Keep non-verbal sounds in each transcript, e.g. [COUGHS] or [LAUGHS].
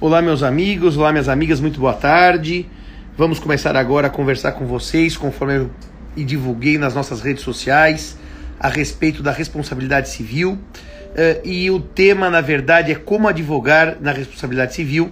Olá, meus amigos, olá, minhas amigas, muito boa tarde. Vamos começar agora a conversar com vocês, conforme eu divulguei nas nossas redes sociais, a respeito da responsabilidade civil. Uh, e o tema, na verdade, é como advogar na responsabilidade civil.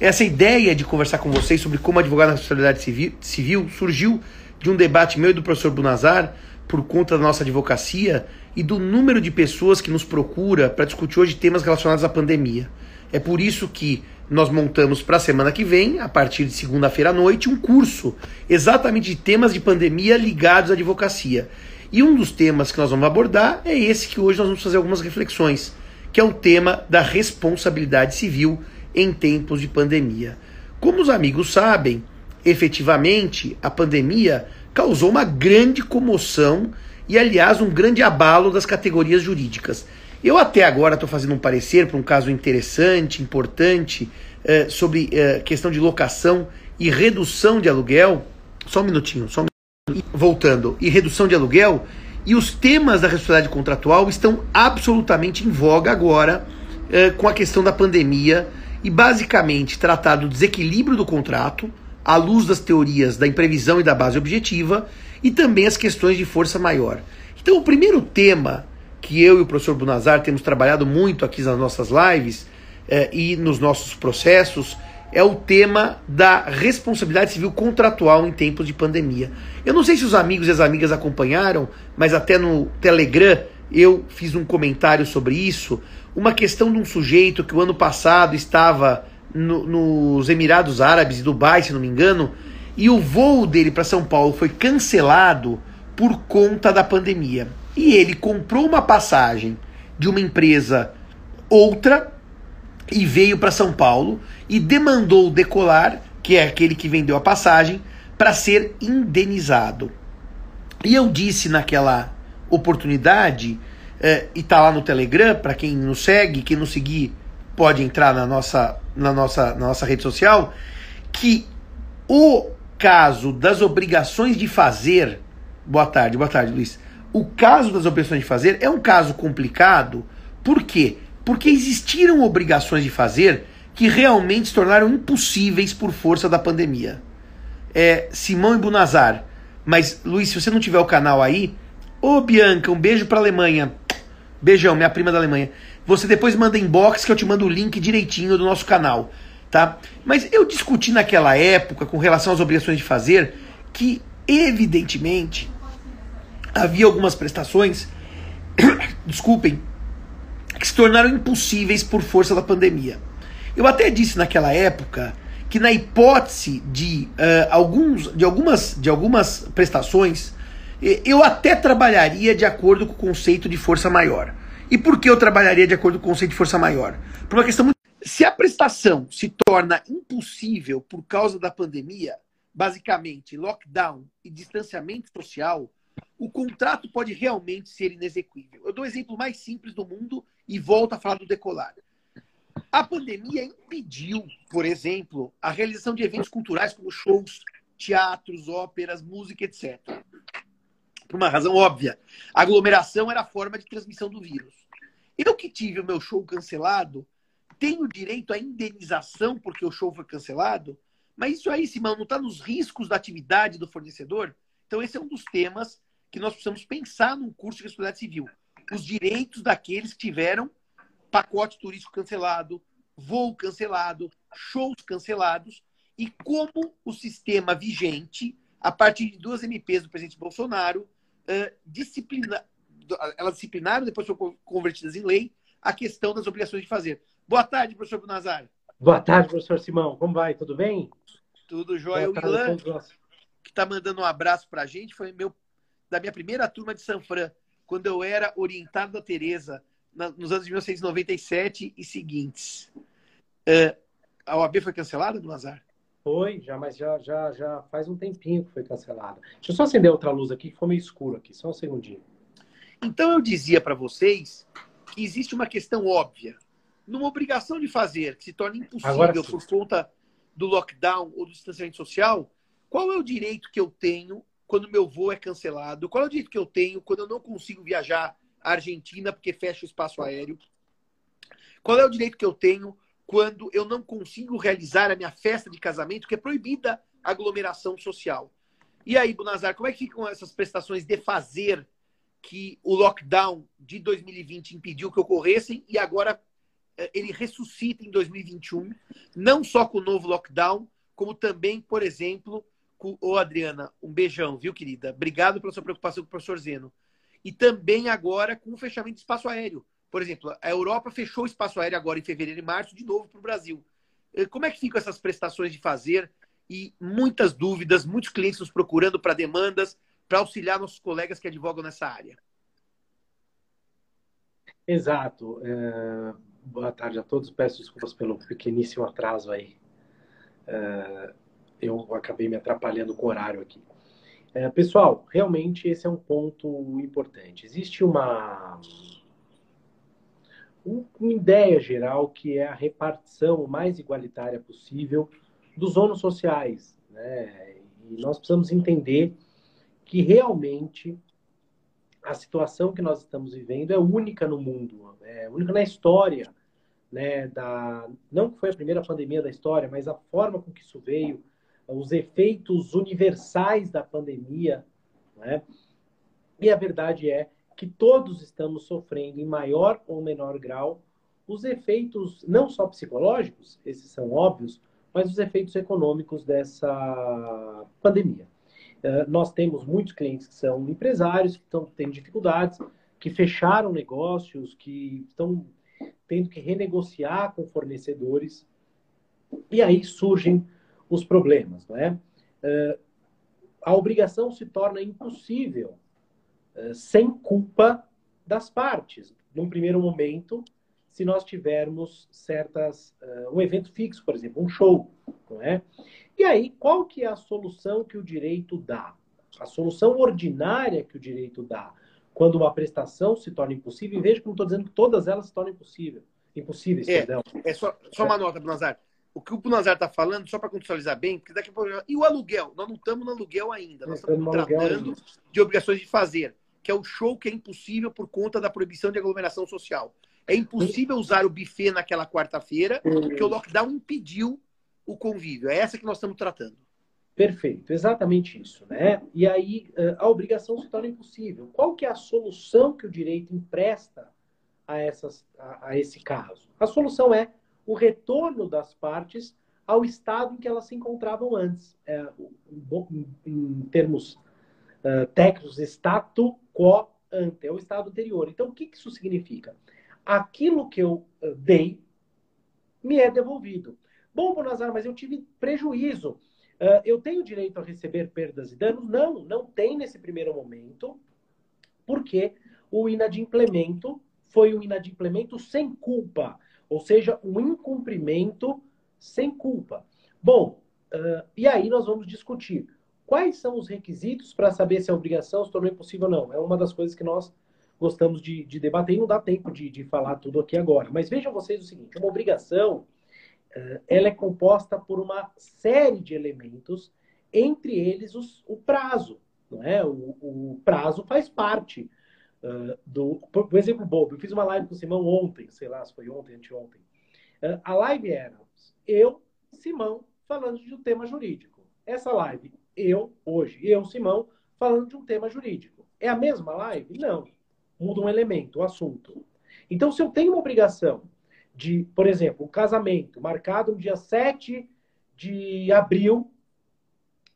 Essa ideia de conversar com vocês sobre como advogar na responsabilidade civil surgiu de um debate meu e do professor Bunazar por conta da nossa advocacia e do número de pessoas que nos procura para discutir hoje temas relacionados à pandemia. É por isso que nós montamos para a semana que vem, a partir de segunda-feira à noite, um curso exatamente de temas de pandemia ligados à advocacia. E um dos temas que nós vamos abordar é esse que hoje nós vamos fazer algumas reflexões, que é o tema da responsabilidade civil em tempos de pandemia. Como os amigos sabem, efetivamente a pandemia causou uma grande comoção e, aliás, um grande abalo das categorias jurídicas. Eu até agora estou fazendo um parecer para um caso interessante, importante, eh, sobre eh, questão de locação e redução de aluguel. Só um minutinho, só um minutinho. Voltando, e redução de aluguel. E os temas da responsabilidade contratual estão absolutamente em voga agora eh, com a questão da pandemia e basicamente tratar do desequilíbrio do contrato, à luz das teorias da imprevisão e da base objetiva, e também as questões de força maior. Então, o primeiro tema que eu e o professor Bunazar temos trabalhado muito aqui nas nossas lives eh, e nos nossos processos é o tema da responsabilidade civil contratual em tempos de pandemia. Eu não sei se os amigos e as amigas acompanharam, mas até no Telegram eu fiz um comentário sobre isso. Uma questão de um sujeito que o ano passado estava no, nos Emirados Árabes Dubai, se não me engano, e o voo dele para São Paulo foi cancelado por conta da pandemia e ele comprou uma passagem de uma empresa outra e veio para São Paulo e demandou decolar, que é aquele que vendeu a passagem, para ser indenizado. E eu disse naquela oportunidade, eh, e tá lá no Telegram, para quem nos segue, quem nos seguir pode entrar na nossa, na nossa, na nossa rede social, que o caso das obrigações de fazer. Boa tarde, boa tarde, Luiz o caso das obrigações de fazer é um caso complicado. Por quê? Porque existiram obrigações de fazer que realmente se tornaram impossíveis por força da pandemia. É, Simão e Bunazar. Mas, Luiz, se você não tiver o canal aí, ô Bianca, um beijo pra Alemanha. Beijão, minha prima da Alemanha. Você depois manda inbox que eu te mando o link direitinho do nosso canal, tá? Mas eu discuti naquela época, com relação às obrigações de fazer, que evidentemente havia algumas prestações, [COUGHS] desculpem, que se tornaram impossíveis por força da pandemia. Eu até disse naquela época que na hipótese de, uh, alguns, de, algumas, de algumas prestações, eu até trabalharia de acordo com o conceito de força maior. E por que eu trabalharia de acordo com o conceito de força maior? Por uma questão muito... Se a prestação se torna impossível por causa da pandemia, basicamente lockdown e distanciamento social, o contrato pode realmente ser inexequível. Eu dou o exemplo mais simples do mundo e volto a falar do decolar. A pandemia impediu, por exemplo, a realização de eventos culturais como shows, teatros, óperas, música, etc. Por uma razão óbvia. A aglomeração era a forma de transmissão do vírus. Eu que tive o meu show cancelado, tenho direito à indenização porque o show foi cancelado? Mas isso aí, Simão, não está nos riscos da atividade do fornecedor? Então, esse é um dos temas que nós precisamos pensar num curso de responsabilidade civil. Os direitos daqueles que tiveram pacote turístico cancelado, voo cancelado, shows cancelados e como o sistema vigente, a partir de duas MPs do presidente Bolsonaro, uh, disciplina, elas disciplinaram, depois foram convertidas em lei, a questão das obrigações de fazer. Boa tarde, professor Bunazar. Boa tarde, professor Simão. Como vai? Tudo bem? Tudo jóia. O Ilan, que está mandando um abraço para a gente, foi meu da minha primeira turma de Sanfran, quando eu era orientado da Tereza, nos anos de 1997 e seguintes. Uh, a OAB foi cancelada, do Lazar? Foi, já, mas já, já, já faz um tempinho que foi cancelada. Deixa eu só acender outra luz aqui, que foi meio escuro aqui, só um segundinho. Então eu dizia para vocês que existe uma questão óbvia. Numa obrigação de fazer, que se torna impossível por conta do lockdown ou do distanciamento social, qual é o direito que eu tenho quando meu voo é cancelado? Qual é o direito que eu tenho quando eu não consigo viajar à Argentina porque fecha o espaço aéreo? Qual é o direito que eu tenho quando eu não consigo realizar a minha festa de casamento, que é proibida aglomeração social. E aí, Bunazar, como é que ficam essas prestações de fazer que o lockdown de 2020 impediu que ocorressem e agora eh, ele ressuscita em 2021, não só com o novo lockdown, como também, por exemplo. Ô, Adriana, um beijão, viu, querida? Obrigado pela sua preocupação com o professor Zeno. E também agora com o fechamento do espaço aéreo. Por exemplo, a Europa fechou o espaço aéreo agora em fevereiro e março, de novo para o Brasil. Eh, como é que ficam essas prestações de fazer? E muitas dúvidas, muitos clientes nos procurando para demandas, para auxiliar nossos colegas que advogam nessa área. Exato. É... Boa tarde a todos. Peço desculpas pelo pequeníssimo atraso aí. É... Eu acabei me atrapalhando com o horário aqui. É, pessoal, realmente esse é um ponto importante. Existe uma, uma ideia geral que é a repartição mais igualitária possível dos ônus sociais. Né? E nós precisamos entender que realmente a situação que nós estamos vivendo é única no mundo, é única na história, né? Da não que foi a primeira pandemia da história, mas a forma com que isso veio, os efeitos universais da pandemia, né? E a verdade é que todos estamos sofrendo em maior ou menor grau os efeitos não só psicológicos, esses são óbvios, mas os efeitos econômicos dessa pandemia. Eh, nós temos muitos clientes que são empresários, que estão tendo dificuldades, que fecharam negócios, que estão tendo que renegociar com fornecedores, e aí surgem os problemas. Não é? Eh, a obrigação se torna impossível eh, sem culpa das partes. Num primeiro momento, se nós tivermos certas um evento fixo, por exemplo, um show, não é? E aí, qual que é a solução que o direito dá? A solução ordinária que o direito dá quando uma prestação se torna impossível, e veja que não estou dizendo que todas elas se tornam impossível, impossíveis, é, perdão. É só, só uma nota, Bunazar. O que o Bunazar está falando, só para contextualizar bem, porque daqui a pouco. E o aluguel? Nós não estamos no aluguel ainda. Nós estamos tratando de obrigações de fazer, que é o show que é impossível por conta da proibição de aglomeração social. É impossível usar o buffet naquela quarta-feira, porque o lockdown impediu o convívio. É essa que nós estamos tratando. Perfeito, exatamente isso, né? E aí a obrigação se torna impossível. Qual que é a solução que o direito empresta a, essas, a, a esse caso? A solução é o retorno das partes ao estado em que elas se encontravam antes. É, em termos uh, técnicos, statu quo ante, é o estado anterior. Então, o que isso significa? Aquilo que eu dei me é devolvido. Bom, Bonazar, mas eu tive prejuízo. Uh, eu tenho direito a receber perdas e danos? Não, não tem nesse primeiro momento, porque o inadimplemento foi um inadimplemento sem culpa, ou seja, um incumprimento sem culpa. Bom, uh, e aí nós vamos discutir quais são os requisitos para saber se a obrigação se tornou impossível ou não. É uma das coisas que nós gostamos de, de debater e não dá tempo de, de falar tudo aqui agora. Mas vejam vocês o seguinte: uma obrigação eh, ela é composta por uma série de elementos, entre eles os, o prazo. Não é? o, o prazo faz parte uh, do. Por, exemplo, bobo, eu fiz uma live com o Simão ontem, sei lá se foi ontem, anteontem. Uh, a live era eu, Simão, falando de um tema jurídico. Essa live, eu, hoje, eu, Simão, falando de um tema jurídico. É a mesma live? Não. Muda um elemento, o assunto. Então, se eu tenho uma obrigação de, por exemplo, o casamento marcado no dia 7 de abril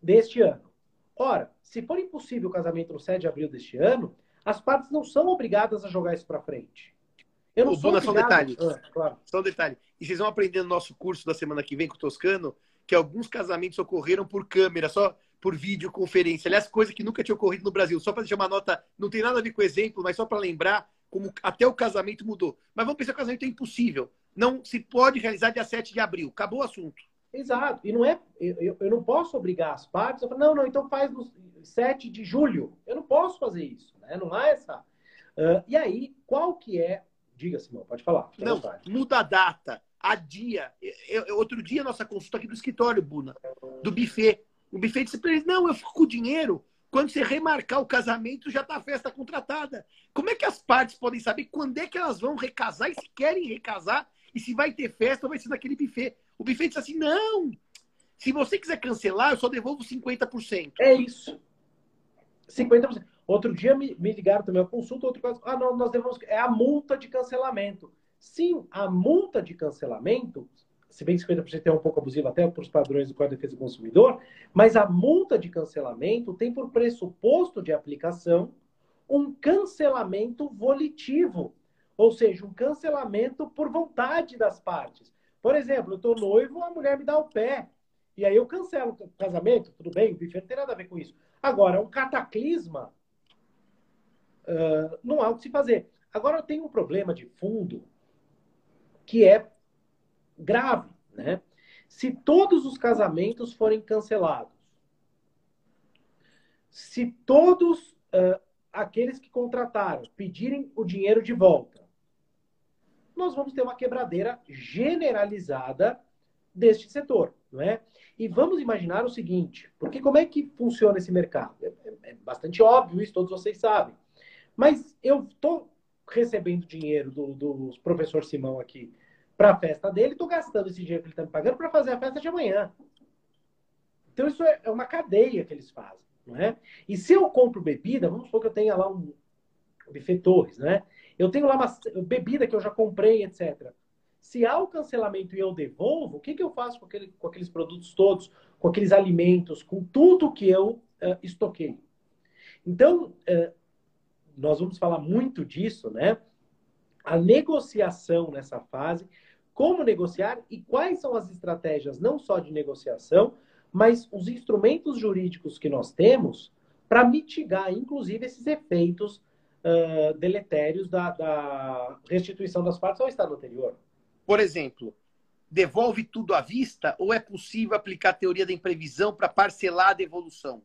deste ano. Ora, se for impossível o casamento no 7 de abril deste ano, as partes não são obrigadas a jogar isso para frente. Eu não o sou Buna, obrigado... só um detalhe. Ah, claro. Só um detalhe. E vocês vão aprender no nosso curso da semana que vem com o Toscano que alguns casamentos ocorreram por câmera, só por videoconferência. Aliás, coisa que nunca tinha ocorrido no Brasil. Só para deixar uma nota, não tem nada a ver com o exemplo, mas só para lembrar como até o casamento mudou. Mas vamos pensar que o casamento é impossível. Não se pode realizar dia 7 de abril. Acabou o assunto. Exato. E não é. Eu, eu não posso obrigar as partes a falar, não, não, então faz no 7 de julho. Eu não posso fazer isso. Né? Não há essa. Uh, e aí, qual que é. Diga, Simão, pode falar. Não, muda a data, a dia. Eu, eu, outro dia, nossa consulta aqui do escritório, Buna, do buffet. O buffet disse para eles: não, eu fico com o dinheiro quando você remarcar o casamento, já está a festa contratada. Como é que as partes podem saber quando é que elas vão recasar e se querem recasar E se vai ter festa, vai ser naquele buffet. O buffet diz assim: não, se você quiser cancelar, eu só devolvo 50%. É isso. 50%. Outro dia me, me ligaram também, a consulta, outro caso. Ah, não, nós devemos. É a multa de cancelamento. Sim, a multa de cancelamento, se bem que 50% é um pouco abusivo até para os padrões do Código de Defesa do Consumidor, mas a multa de cancelamento tem por pressuposto de aplicação um cancelamento volitivo, ou seja, um cancelamento por vontade das partes. Por exemplo, eu estou noivo, a mulher me dá o pé, e aí eu cancelo o casamento, tudo bem, o bife não tem nada a ver com isso. Agora, um cataclisma, uh, não há o que se fazer. Agora, eu tenho um problema de fundo que é grave, né? Se todos os casamentos forem cancelados, se todos uh, aqueles que contrataram pedirem o dinheiro de volta, nós vamos ter uma quebradeira generalizada deste setor, não é? E vamos imaginar o seguinte, porque como é que funciona esse mercado? É, é, é bastante óbvio isso, todos vocês sabem. Mas eu estou recebendo dinheiro do, do professor Simão aqui para a festa dele, estou gastando esse dinheiro que ele está me pagando para fazer a festa de amanhã. Então isso é, é uma cadeia que eles fazem, não é? E se eu compro bebida, vamos supor que eu tenha lá um buffet Torres, né? Eu tenho lá uma bebida que eu já comprei, etc. Se há o cancelamento e eu devolvo, o que, que eu faço com, aquele, com aqueles produtos todos, com aqueles alimentos, com tudo que eu uh, estoquei? Então, uh, nós vamos falar muito disso, né? A negociação nessa fase, como negociar e quais são as estratégias, não só de negociação, mas os instrumentos jurídicos que nós temos para mitigar, inclusive, esses efeitos uh, deletérios da, da restituição das partes ao estado anterior. Por exemplo, devolve tudo à vista ou é possível aplicar a teoria da imprevisão para parcelar a devolução?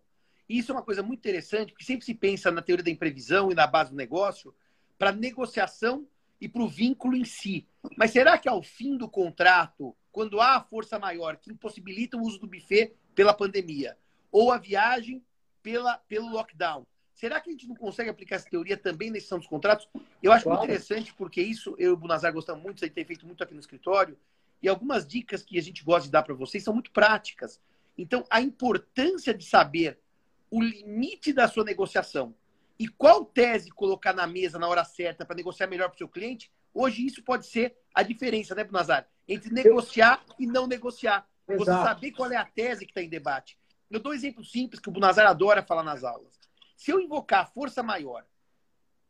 Isso é uma coisa muito interessante, porque sempre se pensa na teoria da imprevisão e na base do negócio para negociação e para o vínculo em si. Mas será que ao fim do contrato, quando há a força maior que impossibilita o uso do buffet pela pandemia, ou a viagem pela, pelo lockdown, será que a gente não consegue aplicar essa teoria também na são dos contratos? Eu acho claro. muito interessante, porque isso eu e o Bunazar gostamos muito, gente tem feito muito aqui no escritório, e algumas dicas que a gente gosta de dar para vocês são muito práticas. Então, a importância de saber o limite da sua negociação e qual tese colocar na mesa na hora certa para negociar melhor para o seu cliente, hoje isso pode ser a diferença, né, Nazar? Entre negociar e não negociar. Exato. Você saber qual é a tese que está em debate. Eu dou um exemplo simples que o Bunazar adora falar nas aulas. Se eu invocar força maior,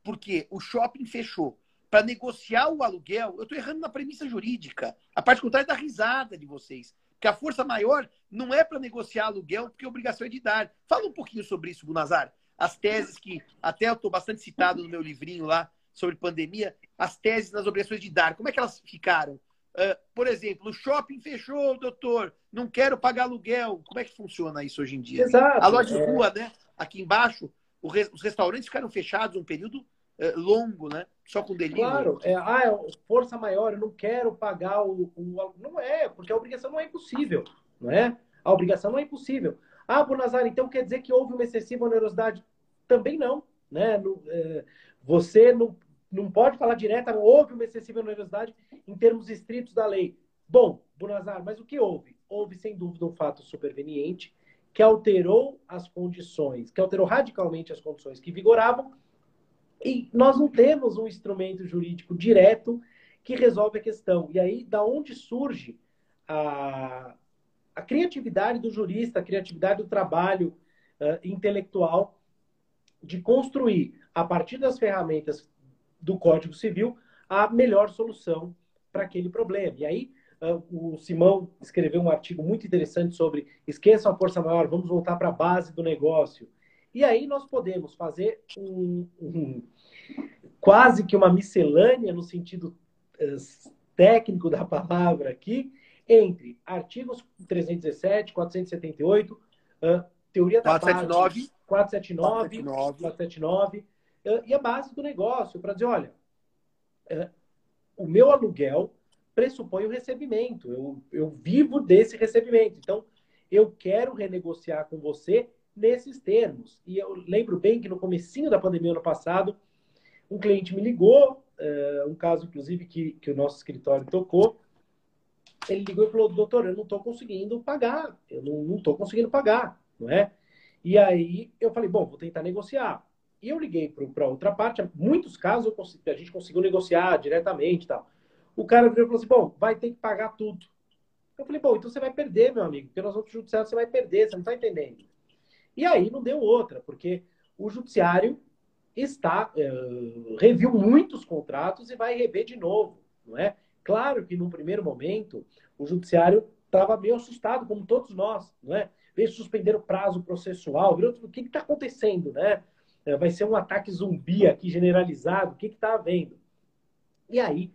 porque o shopping fechou, para negociar o aluguel, eu estou errando na premissa jurídica. A parte contrária é da risada de vocês. Porque a força maior não é para negociar aluguel, porque a obrigação é de dar. Fala um pouquinho sobre isso, Bunazar. As teses que, até eu estou bastante citado no meu livrinho lá sobre pandemia, as teses das obrigações de dar. Como é que elas ficaram? Uh, por exemplo, o shopping fechou, doutor, não quero pagar aluguel. Como é que funciona isso hoje em dia? Exato. A loja de é. rua, né? Aqui embaixo, os restaurantes ficaram fechados um período uh, longo, né? Só com delivery. Claro, é, ah, é força maior, eu não quero pagar o, o, Não é, porque a obrigação não é impossível, não é? A obrigação não é impossível. Ah, Bonazar, então quer dizer que houve uma excessiva onerosidade? Também não, né? No, é, você não, não pode falar direto, houve uma excessiva onerosidade em termos estritos da lei. Bom, Bonazar, mas o que houve? Houve, sem dúvida, um fato superveniente que alterou as condições, que alterou radicalmente as condições que vigoravam e nós não temos um instrumento jurídico direto que resolve a questão. E aí, da onde surge a, a criatividade do jurista, a criatividade do trabalho uh, intelectual de construir, a partir das ferramentas do Código Civil, a melhor solução para aquele problema. E aí, o Simão escreveu um artigo muito interessante sobre esqueçam a força maior, vamos voltar para a base do negócio. E aí nós podemos fazer um, um quase que uma miscelânea no sentido uh, técnico da palavra aqui, entre artigos 317, 478, uh, teoria da 479, base, 479, 479, 479 uh, e a base do negócio, para dizer, olha, uh, o meu aluguel pressupõe o recebimento, eu, eu vivo desse recebimento, então eu quero renegociar com você nesses termos. E eu lembro bem que no comecinho da pandemia ano passado, um cliente me ligou uh, um caso, inclusive, que, que o nosso escritório tocou. Ele ligou e falou, doutor, eu não estou conseguindo pagar, eu não estou conseguindo pagar, não é? E aí eu falei, bom, vou tentar negociar. E eu liguei para outra parte, muitos casos a gente conseguiu negociar diretamente e tal. O cara virou e falou assim, bom, vai ter que pagar tudo. Eu falei, bom, então você vai perder, meu amigo, porque nós vamos pro judiciário, você vai perder, você não está entendendo. E aí não deu outra, porque o judiciário está uh, reviu muitos contratos e vai rever de novo, não é? Claro que num primeiro momento o judiciário estava meio assustado, como todos nós, não é? Veio suspender o prazo processual, virou o que está acontecendo, né? Eh, vai ser um ataque zumbi aqui generalizado, o que está havendo? E aí,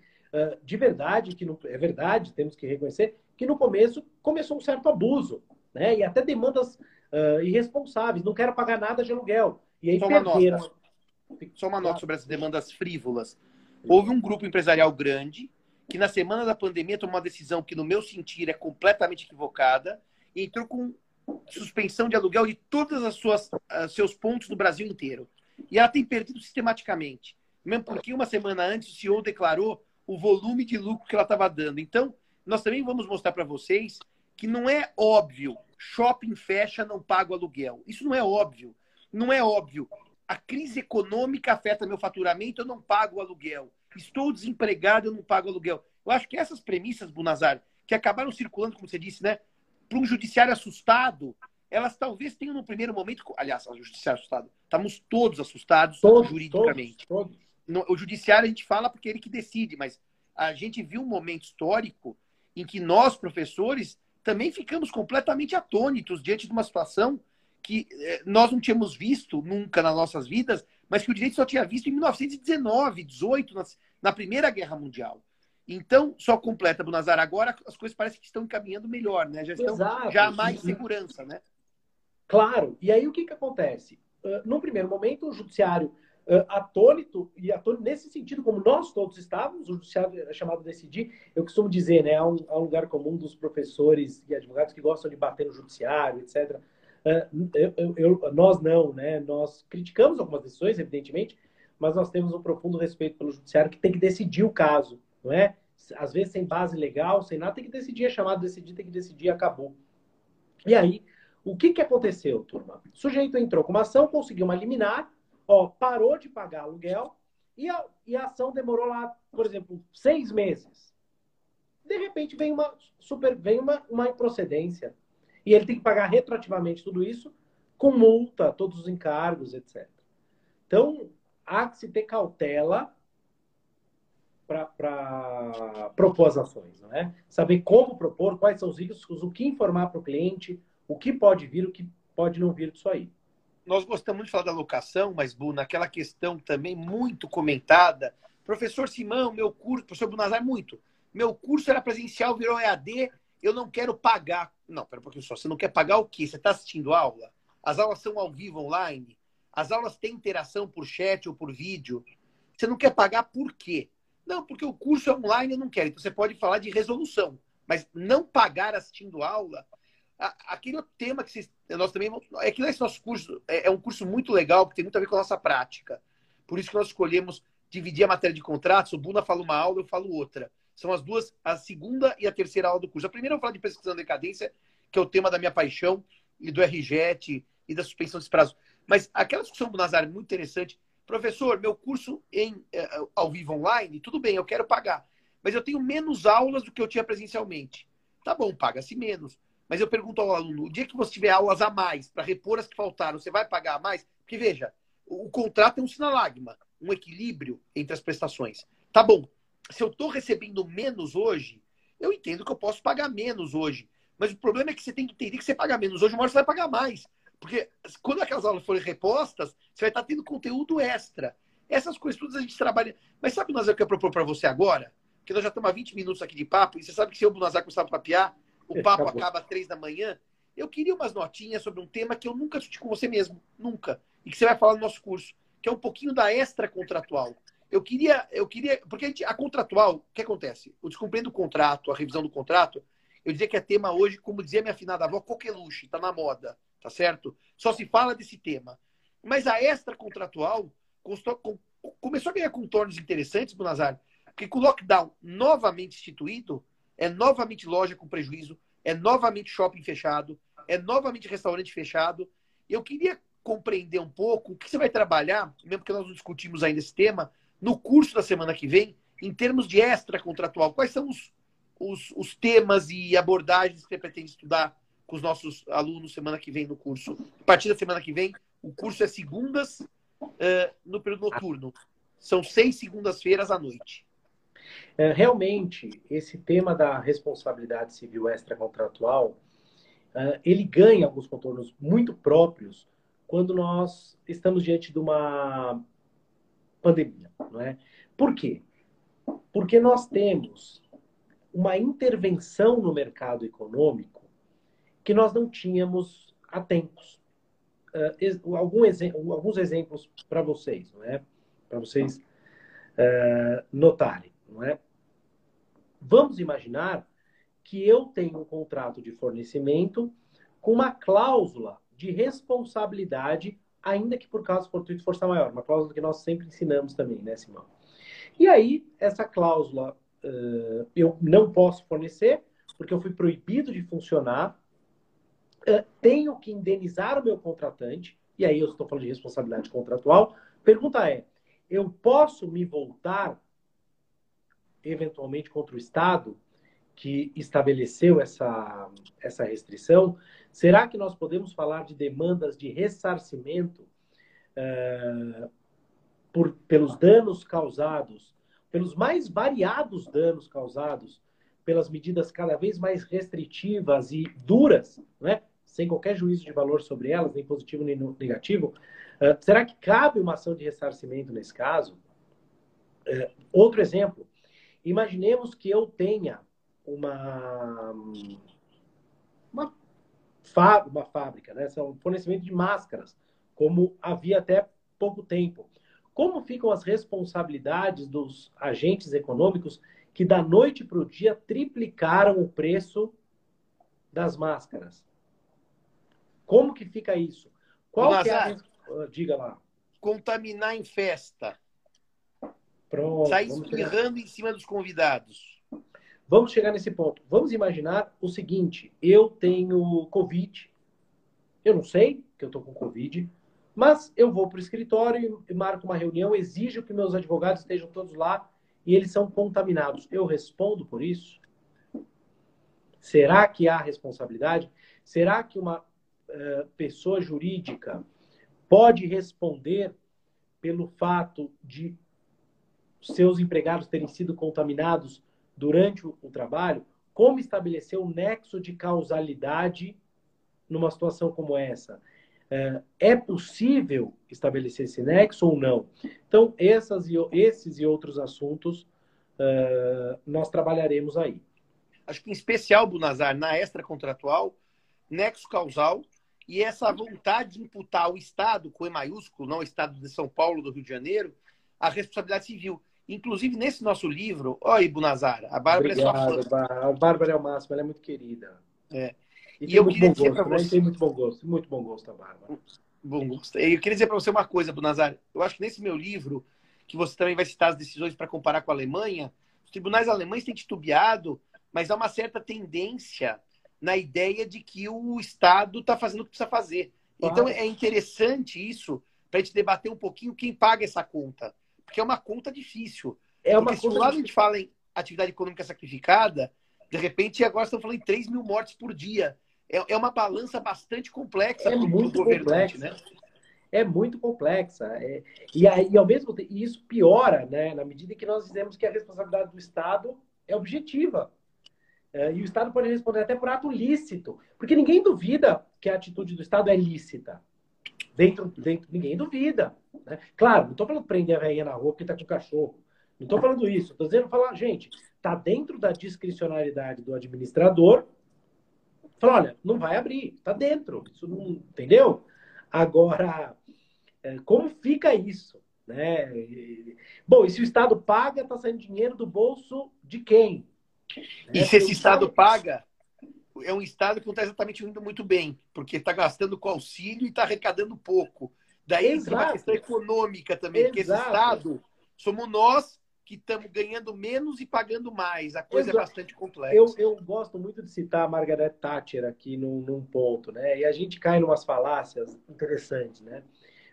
de verdade, que não, é verdade, temos que reconhecer que no começo começou um certo abuso, né? E até demandas uh, irresponsáveis, não quero pagar nada de aluguel. E aí Só perderam. Uma nota. Só uma nota sobre essas demandas frívolas. Houve um grupo empresarial grande que na semana da pandemia tomou uma decisão que, no meu sentir, é completamente equivocada e entrou com suspensão de aluguel de todos os suas uh, seus pontos no Brasil inteiro. E ela tem perdido sistematicamente. Mesmo porque uma semana antes o CEO declarou o volume de lucro que ela estava dando. Então, nós também vamos mostrar para vocês que não é óbvio shopping fecha, não pago aluguel. Isso não é óbvio. Não é óbvio. A crise econômica afeta meu faturamento, eu não pago aluguel. Estou desempregado, eu não pago aluguel. Eu acho que essas premissas, Bunazar, que acabaram circulando, como você disse, né, para um judiciário assustado, elas talvez tenham no primeiro momento. Aliás, o judiciário assustado. Estamos todos assustados todos, juridicamente. Todos, todos. No, o judiciário a gente fala porque é ele que decide, mas a gente viu um momento histórico em que nós, professores, também ficamos completamente atônitos diante de uma situação que eh, nós não tínhamos visto nunca nas nossas vidas, mas que o direito só tinha visto em 1919, 18, na Primeira Guerra Mundial. Então, só completa, Bunazar, agora as coisas parecem que estão encaminhando melhor, né? Já estão Exato. já há mais segurança, né? Claro. E aí o que, que acontece? Uh, num primeiro momento, o judiciário atônito, e atônito nesse sentido, como nós todos estávamos, o judiciário é chamado a decidir, eu costumo dizer, né, há um, há um lugar comum dos professores e advogados que gostam de bater no judiciário, etc. Eu, eu, nós não, né, nós criticamos algumas decisões, evidentemente, mas nós temos um profundo respeito pelo judiciário que tem que decidir o caso, não é? Às vezes sem base legal, sem nada, tem que decidir, é chamado de decidir, tem que decidir, acabou. E aí, o que, que aconteceu, turma? O sujeito entrou com uma ação, conseguiu uma liminar, ó, parou de pagar aluguel e a, e a ação demorou lá, por exemplo, seis meses. De repente vem uma super, vem uma, uma improcedência. E ele tem que pagar retroativamente tudo isso com multa, todos os encargos, etc. Então, há que se ter cautela para propor as ações, não é? Saber como propor, quais são os riscos, o que informar para o cliente, o que pode vir, o que pode não vir disso aí nós gostamos de falar da locação, mas, Bu, naquela questão também muito comentada, professor Simão, meu curso, professor Bunazar, muito. Meu curso era presencial, virou EAD, eu não quero pagar. Não, pera um pouquinho só. Você não quer pagar o quê? Você está assistindo aula? As aulas são ao vivo online? As aulas têm interação por chat ou por vídeo? Você não quer pagar por quê? Não, porque o curso é online, eu não quero. Então você pode falar de resolução. Mas não pagar assistindo aula aquele tema que vocês, nós também é que esse nosso curso é, é, um curso muito legal que tem muito a ver com a nossa prática. Por isso que nós escolhemos dividir a matéria de contratos. O Buna fala uma aula, eu falo outra. São as duas, a segunda e a terceira aula do curso. A primeira eu falo de pesquisa decadência, que é o tema da minha paixão e do RJET e da suspensão desse prazo. Mas aquela discussão do Nazar é muito interessante. Professor, meu curso em é, ao vivo online, tudo bem, eu quero pagar, mas eu tenho menos aulas do que eu tinha presencialmente. Tá bom, paga-se menos. Mas eu pergunto ao aluno: o dia que você tiver aulas a mais para repor as que faltaram, você vai pagar a mais? Porque veja, o, o contrato é um sinalagma, um equilíbrio entre as prestações. Tá bom, se eu estou recebendo menos hoje, eu entendo que eu posso pagar menos hoje. Mas o problema é que você tem que entender que você paga menos hoje, uma hora você vai pagar mais. Porque quando aquelas aulas forem repostas, você vai estar tendo conteúdo extra. Essas coisas todas a gente trabalha. Mas sabe o que eu quero propor para você agora? Que nós já estamos há 20 minutos aqui de papo, e você sabe que se eu Nazar começar a papiar, o papo acaba às três da manhã. Eu queria umas notinhas sobre um tema que eu nunca discuti com você mesmo, nunca, e que você vai falar no nosso curso, que é um pouquinho da extra contratual. Eu queria, eu queria, porque a, gente, a contratual, o que acontece? O descumprindo o contrato, a revisão do contrato, eu dizia que é tema hoje, como dizia minha afinada avó, coqueluche, tá na moda, tá certo? Só se fala desse tema. Mas a extra contratual começou a ganhar contornos interessantes, Bonazar, porque com o lockdown novamente instituído, é novamente loja com prejuízo, é novamente shopping fechado, é novamente restaurante fechado. Eu queria compreender um pouco o que você vai trabalhar, mesmo que nós não discutimos ainda esse tema, no curso da semana que vem, em termos de extra contratual. Quais são os, os, os temas e abordagens que você pretende estudar com os nossos alunos semana que vem no curso? A partir da semana que vem, o curso é segundas uh, no período noturno. São seis segundas-feiras à noite. É, realmente, esse tema da responsabilidade civil extracontratual, uh, ele ganha alguns contornos muito próprios quando nós estamos diante de uma pandemia, não é? Por quê? Porque nós temos uma intervenção no mercado econômico que nós não tínhamos há tempos. Uh, algum alguns exemplos para vocês, não é? Para vocês uh, notarem, não é? Vamos imaginar que eu tenho um contrato de fornecimento com uma cláusula de responsabilidade, ainda que por causa fortuito de força maior, uma cláusula que nós sempre ensinamos também, né, Simão? E aí, essa cláusula uh, eu não posso fornecer, porque eu fui proibido de funcionar, uh, tenho que indenizar o meu contratante, e aí eu estou falando de responsabilidade contratual. Pergunta é: eu posso me voltar eventualmente contra o Estado que estabeleceu essa, essa restrição? Será que nós podemos falar de demandas de ressarcimento uh, por, pelos danos causados, pelos mais variados danos causados pelas medidas cada vez mais restritivas e duras, né? sem qualquer juízo de valor sobre elas, nem positivo nem negativo, uh, será que cabe uma ação de ressarcimento nesse caso? Uh, outro exemplo, imaginemos que eu tenha uma, uma, uma fábrica, né? um fornecimento de máscaras, como havia até pouco tempo. Como ficam as responsabilidades dos agentes econômicos que da noite para o dia triplicaram o preço das máscaras? Como que fica isso? Qual que é a... Ah, diga lá. Contaminar em festa. Pronto. Sair espirrando em cima dos convidados. Vamos chegar nesse ponto. Vamos imaginar o seguinte: eu tenho Covid. Eu não sei que eu estou com Covid. Mas eu vou para o escritório e marco uma reunião, exijo que meus advogados estejam todos lá e eles são contaminados. Eu respondo por isso? Será que há responsabilidade? Será que uma uh, pessoa jurídica pode responder pelo fato de seus empregados terem sido contaminados durante o, trabalho? Como estabelecer o nexo de causalidade numa situação como essa? É, é possível estabelecer esse nexo ou não? Então, essas e, esses e outros assuntos uh, nós trabalharemos aí. Acho que em especial, Bunazar, na extracontratual, nexo causal e essa vontade de imputar ao Estado, com E maiúsculo, não o Estado de São Paulo, do Rio de Janeiro, a responsabilidade civil. Inclusive, nesse nosso livro, olha, Bunazar, a Bárbara Obrigado, é sua fã. A Bárbara é o máximo, ela é muito querida. É. E, e eu queria dizer para você. Tem muito bom gosto, muito bom gosto a Bárbara. Bom gosto. Eu queria dizer para você uma coisa, Bunazar. Eu acho que nesse meu livro, que você também vai citar as decisões para comparar com a Alemanha, os tribunais alemães têm titubeado, mas há uma certa tendência na ideia de que o Estado está fazendo o que precisa fazer. Claro. Então é interessante isso para a gente debater um pouquinho quem paga essa conta. Porque é uma conta difícil. É uma Porque se do lado a gente fala em atividade econômica sacrificada, de repente agora estão falando em 3 mil mortes por dia é, é uma balança bastante complexa é muito complexa. né? É muito complexa. É, e, aí, ao mesmo tempo, isso piora, né? Na medida que nós dizemos que a responsabilidade do Estado é objetiva. É, e o Estado pode responder até por ato lícito. Porque ninguém duvida que a atitude do Estado é lícita. Dentro, dentro ninguém duvida. Né? Claro, não estou falando prender a velhinha na rua porque está com o cachorro. Não estou falando isso. Estou dizendo, falar, gente, está dentro da discricionalidade do administrador Fala, olha, não vai abrir, está dentro. Isso não, entendeu? Agora, é, como fica isso? Né? Bom, e se o Estado paga, está saindo dinheiro do bolso de quem? E é, se esse Estado paga, é um Estado que não está exatamente indo muito bem, porque está gastando com auxílio e está arrecadando pouco. Daí entra uma questão econômica também, Exato. porque esse Estado somos nós que estamos ganhando menos e pagando mais. A coisa é Exato. é bastante complexa. Eu, eu gosto muito de citar a Margaret Thatcher aqui num, num ponto, né? E a gente cai em umas falácias interessantes, né?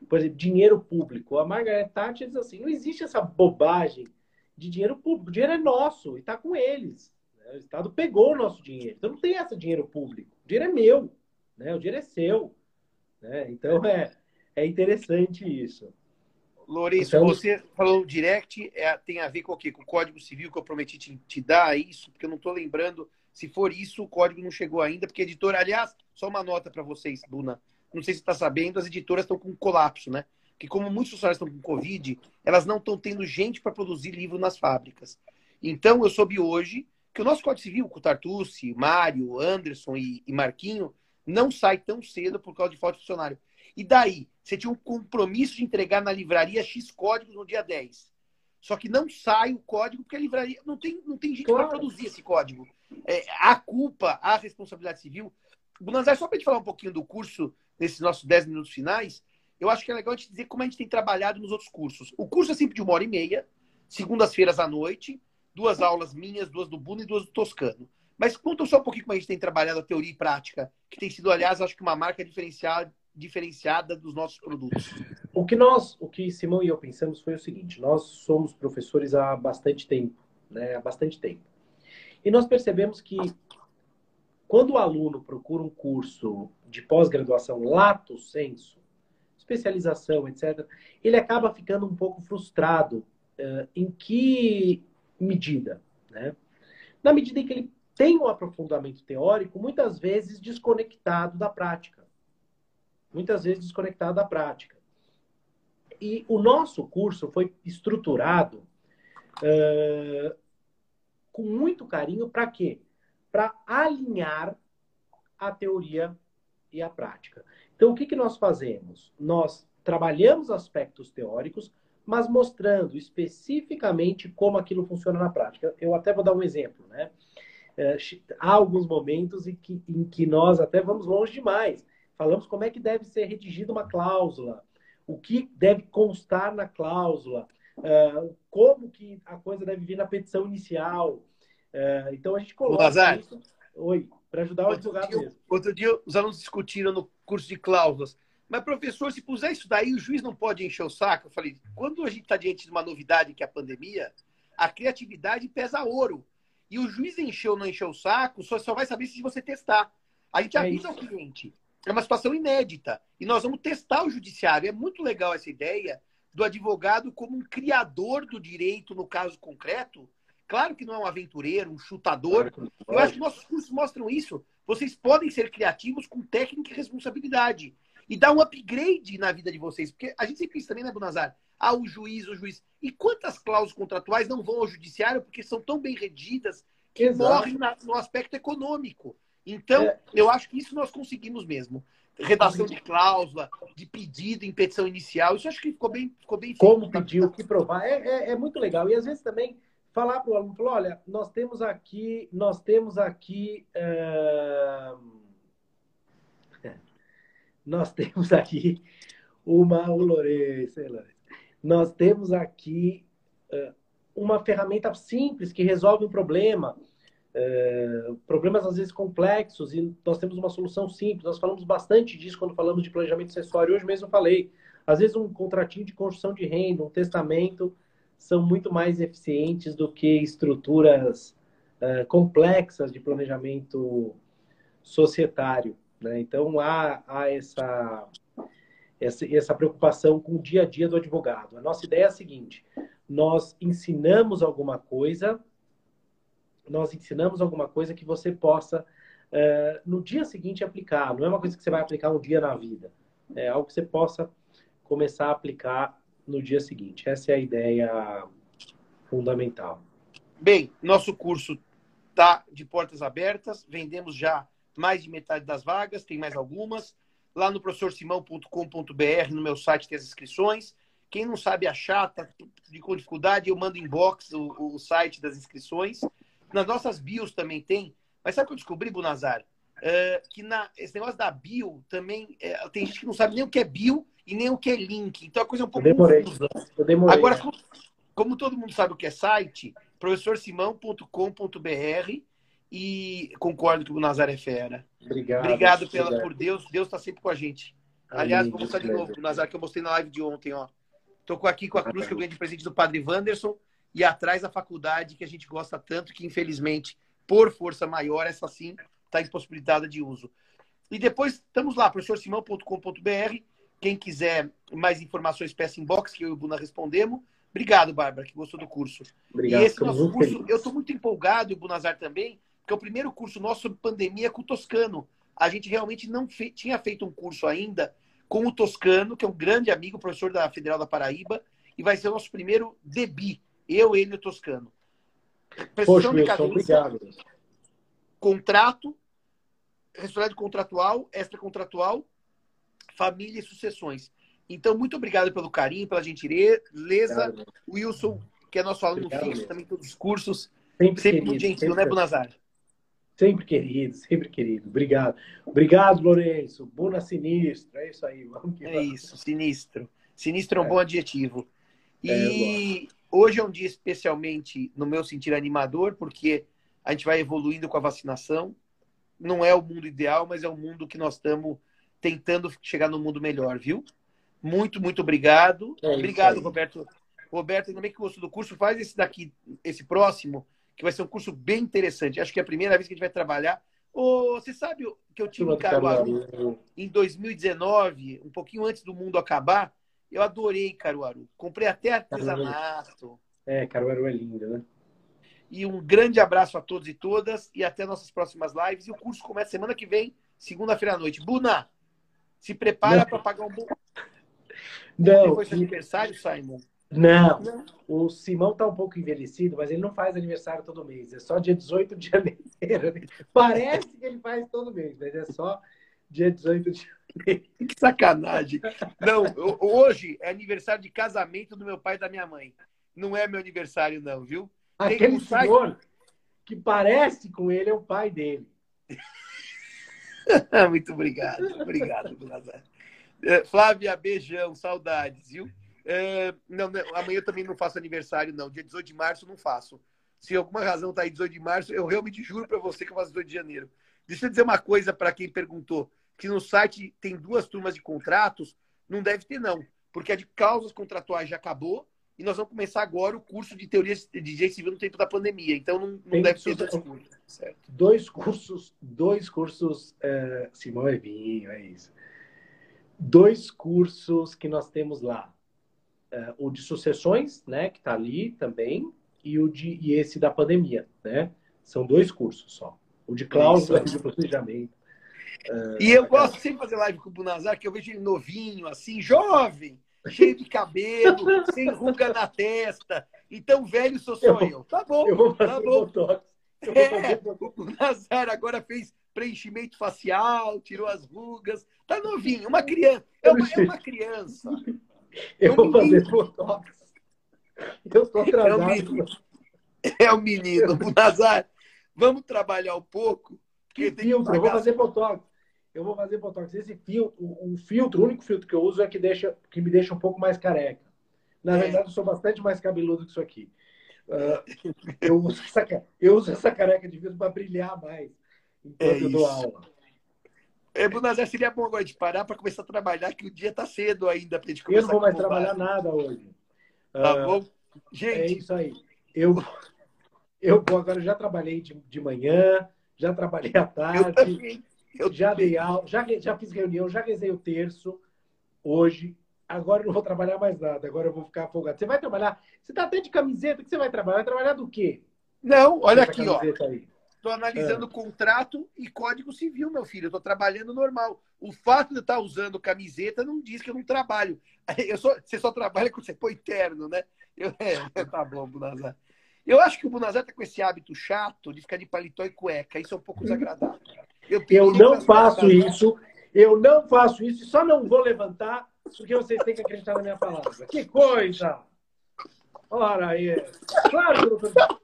Por exemplo, dinheiro público. A Margaret Thatcher diz assim: não existe essa bobagem de dinheiro público. O dinheiro é nosso e está com eles. Né? O Estado pegou o nosso dinheiro. Então não tem esse dinheiro público. O dinheiro é meu. Né? O dinheiro é seu. Né? Então é, é interessante isso. Lourenço, então, você falou direct, é, tem a ver com o quê? Com o Código Civil que eu prometi te, te dar isso, porque eu não estou lembrando. Se for isso, o código não chegou ainda, porque a editora, aliás, só uma nota para vocês, Buna. Não sei se está sabendo, as editoras estão com colapso, né? Que como muitos funcionários estão com Covid, elas não estão tendo gente para produzir livro nas fábricas. Então, eu soube hoje que o nosso Código Civil, com o Tartucci, Mário, Anderson e, e Marquinho, não sai tão cedo por causa de falta de funcionário. E daí? Você tinha um compromisso de entregar na livraria X códigos no dia 10. Só que não sai o código porque a livraria não tem, não tem gente claro. para produzir esse código. É, a culpa, a responsabilidade civil. Bunazar, só para a gente falar um pouquinho do curso nesses nossos 10 minutos finais, eu acho que é legal a gente dizer como a gente tem trabalhado nos outros cursos. O curso é sempre de uma hora e meia, segundas-feiras à noite, duas aulas minhas, duas do Bruno e duas do Toscano. Mas conta só um pouquinho como a gente tem trabalhado a teoria e prática, que tem sido, aliás, acho que uma marca diferenciada diferenciada dos nossos produtos? O que nós, o que Simão e eu pensamos foi o seguinte: nós somos professores há bastante tempo, né? Há bastante tempo. E nós percebemos que quando o aluno procura um curso de pós-graduação lato senso, especialização, etc., ele acaba ficando um pouco frustrado uh, em que medida, né? Na medida em que ele tem um aprofundamento teórico, muitas vezes desconectado da prática muitas vezes desconectado da prática. E o nosso curso foi estruturado uh, com muito carinho para quê? Para alinhar a teoria e a prática. Então, o que, que nós fazemos? Nós trabalhamos aspectos teóricos, mas mostrando especificamente como aquilo funciona na prática. Eu até vou dar um exemplo, né? É, há alguns momentos em que, em que nós até vamos longe demais. Falamos como é que deve ser redigida uma cláusula, o que deve constar na cláusula, uh, como que a coisa deve vir na petição inicial. Uh, então a gente coloca Lazar, isso. Oi, para ajudar o advogado dia, mesmo. Outro dia os alunos discutiram no curso de cláusulas. Mas, professor, se puser isso daí, o juiz não pode encher o saco. Eu falei, quando a gente está diante de uma novidade que é a pandemia, a criatividade pesa ouro. E o juiz encheu ou não encheu o saco, só, só vai saber se você testar. A gente é avisa ao cliente é uma situação inédita. E nós vamos testar o judiciário. É muito legal essa ideia do advogado como um criador do direito no caso concreto. Claro que não é um aventureiro, um chutador. Eu acho que nossos cursos mostram isso. Vocês podem ser criativos com técnica e responsabilidade. E dar um upgrade na vida de vocês. Porque a gente sempre pensa também, né, Bonazar? Ah, o juiz, o juiz. E quantas cláusulas contratuais não vão ao judiciário porque são tão bem redidas que Exato. morrem no aspecto econômico? Então, é. eu acho que isso nós conseguimos mesmo. Redação de cláusula, de pedido em petição inicial, isso acho que ficou bem, ficou bem Como feito, pedir, o que provar, é, é, é, muito legal. E às vezes também falar para o aluno, olha, nós temos aqui, nós temos aqui, uh... [LAUGHS] nós temos aqui uma, nós temos aqui uma ferramenta simples que resolve um problema é, problemas às vezes complexos e nós temos uma solução simples. Nós falamos bastante disso quando falamos de planejamento acessório. Hoje mesmo falei. Às vezes um contratinho de construção de renda, um testamento, são muito mais eficientes do que estruturas é, complexas de planejamento societário. Né? Então há, há essa, essa, essa preocupação com o dia a dia do advogado. A nossa ideia é a seguinte: nós ensinamos alguma coisa nós ensinamos alguma coisa que você possa, uh, no dia seguinte, aplicar. Não é uma coisa que você vai aplicar um dia na vida. É algo que você possa começar a aplicar no dia seguinte. Essa é a ideia fundamental. Bem, nosso curso está de portas abertas. Vendemos já mais de metade das vagas, tem mais algumas. Lá no professorsimão.com.br, no meu site, tem as inscrições. Quem não sabe achar, tá com dificuldade, eu mando inbox o, o site das inscrições. Nas nossas bios também tem. Mas sabe o que eu descobri, Bunazar? Uh, que na, esse negócio da bio também. É, tem gente que não sabe nem o que é bio e nem o que é link. Então a coisa é um pouco eu demorei. confusa. Eu demorei. Agora, como, como todo mundo sabe o que é site, professorsimão.com.br e concordo que o Nazaré é fera. Obrigado. Obrigado pela, obrigado. por Deus. Deus está sempre com a gente. Aliás, vou mostrar de novo pro Nazar que eu mostrei na live de ontem, ó. Tô aqui com a cruz que eu ganhei de presente do Padre Wanderson e atrás a faculdade que a gente gosta tanto que, infelizmente, por força maior, essa sim está impossibilitada de uso. E depois, estamos lá, professorsimão.com.br. Quem quiser mais informações, peça inbox, que eu e o Buna respondemos. Obrigado, Bárbara, que gostou do curso. Obrigado. E esse nosso curso, felizes. eu estou muito empolgado, e o Bunazar também, porque é o primeiro curso nosso sobre pandemia com o Toscano. A gente realmente não fe- tinha feito um curso ainda com o Toscano, que é um grande amigo, professor da Federal da Paraíba, e vai ser o nosso primeiro DEBI, eu, ele e o Toscano. Poxa, Wilson, obrigado. contrato, responsabilidade contratual, extracontratual, família e sucessões. Então, muito obrigado pelo carinho, pela gentileza. Obrigado. Wilson, que é nosso aluno Obrigado fixo, também todos os cursos. Sempre, Sempre querido. muito gentil, sempre, né, Bunazar? Sempre querido, sempre querido. Obrigado. Obrigado, Lourenço. Buna sinistro. É isso aí. Vamos que É vamos. isso, sinistro. Sinistro é um É. bom adjetivo. É, E hoje é um dia especialmente, no meu sentido, animador, porque a gente vai evoluindo com a vacinação. Não é o mundo ideal, mas é o mundo que nós estamos tentando chegar no mundo melhor, viu? Muito, muito obrigado. É obrigado. Roberto. Roberto, ainda bem que gostou do curso. Faz esse daqui, esse próximo, que vai ser um curso bem interessante. Acho que é a primeira vez que a gente vai trabalhar. Ô, você sabe que eu tive do Caruaru Caruaru. em 2019, um pouquinho antes do mundo acabar, eu adorei Caruaru. Comprei até artesanato. É, Caruaru é lindo, né? E um grande abraço a todos e todas e até nossas próximas lives. E o curso começa semana que vem, segunda-feira à noite. Buna, se prepara para pagar um bom. Não, Foi seu aniversário, Simon? Não. O Simão tá um pouco envelhecido, mas ele não faz aniversário todo mês. É só dia 18 de [LAUGHS] janeiro. Parece que ele faz todo mês, mas é só dia 18 de janeiro. [LAUGHS] Que sacanagem. Não, ho- hoje é aniversário de casamento do meu pai e da minha mãe. Não é meu aniversário, não, viu? Tem Aquele um site- senhor que parece com ele é o pai dele. [LAUGHS] Muito obrigado. Obrigado. É, Flávia, beijão, saudades, viu? É, não, não, amanhã eu também não faço aniversário, não. Dia 18 de março não faço. Se alguma razão tá aí 18 de março, eu realmente juro para você que eu faço 18 de janeiro. Deixa eu dizer uma coisa para quem perguntou: que no site tem duas turmas de contratos, não deve ter, não. Porque a de causas contratuais já acabou e nós vamos começar agora o curso de teoria de direito civil no tempo da pandemia. Então não, não Tem deve ter que- duas cursos. Certo. Dois cursos, dois cursos, é, Simão é vinho, é isso. Dois cursos que nós temos lá. É, o de sucessões, né, que está ali também, e o de e esse da pandemia, né? São dois cursos só. O de cláusula [LAUGHS] e de planejamento. E eu gosto sempre de fazer live com o Bunazar, que eu vejo ele novinho, assim, jovem, cheio de cabelo, [LAUGHS] sem ruga na testa. Então, velho sou só Eu- eu. Tá bom, Eu vou fazer tá bom. botox. Eu É, fazer botox. o Bunazar agora fez preenchimento facial, tirou as rugas. Tá novinho, uma criança. É uma, é uma criança. Eu vou um fazer botox. Eu tô É atrasado. menino. É o menino. Bunazar, vamos trabalhar um pouco. Que filtro? Eu vou fazer botox. Eu vou fazer botox. Esse filtro, o, o filtro, o único filtro que eu uso é que, deixa, que me deixa um pouco mais careca. Na É. verdade, eu sou bastante mais cabeludo que isso aqui. Ah, eu, uso essa, eu uso essa careca de vidro para brilhar mais enquanto É eu dou isso. aula. É, Bunazar, seria bom agora de parar para começar a trabalhar, que o dia tá cedo ainda para gente Eu começar não vou mais trabalhar nada hoje. Tá Ah, bom? É Gente, isso aí. Eu, [LAUGHS] eu agora, já trabalhei de, de manhã, já trabalhei à [LAUGHS] eu tarde. também. Eu já dei aula, já, já fiz reunião, já rezei o terço hoje. Agora eu não vou trabalhar mais nada, agora eu vou ficar folgado. Você vai trabalhar? Você tá até de camiseta, o que você vai trabalhar? Vai trabalhar do quê? Não, olha Essa aqui, ó. aí. Estou analisando contrato e código civil, meu filho. Eu estou trabalhando normal. O fato de eu estar usando camiseta não diz que eu não trabalho. [LAUGHS] Eu só, você só trabalha quando você põe terno, né? Eu, [LAUGHS] é, tá bom, Bunazar. Eu acho que o Bunazar tá com esse hábito chato de ficar de paletó e cueca. Isso é um pouco desagradável. Eu pediria não faço isso, eu não faço isso, só não vou levantar porque vocês têm que acreditar na minha palavra. Que coisa! Ora aí. Claro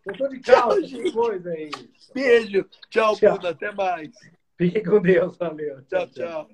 eu tô de calça, que coisa é isso? Beijo. Tchau, Tchau. Até mais. Fique com Deus, valeu. Tchau, tchau.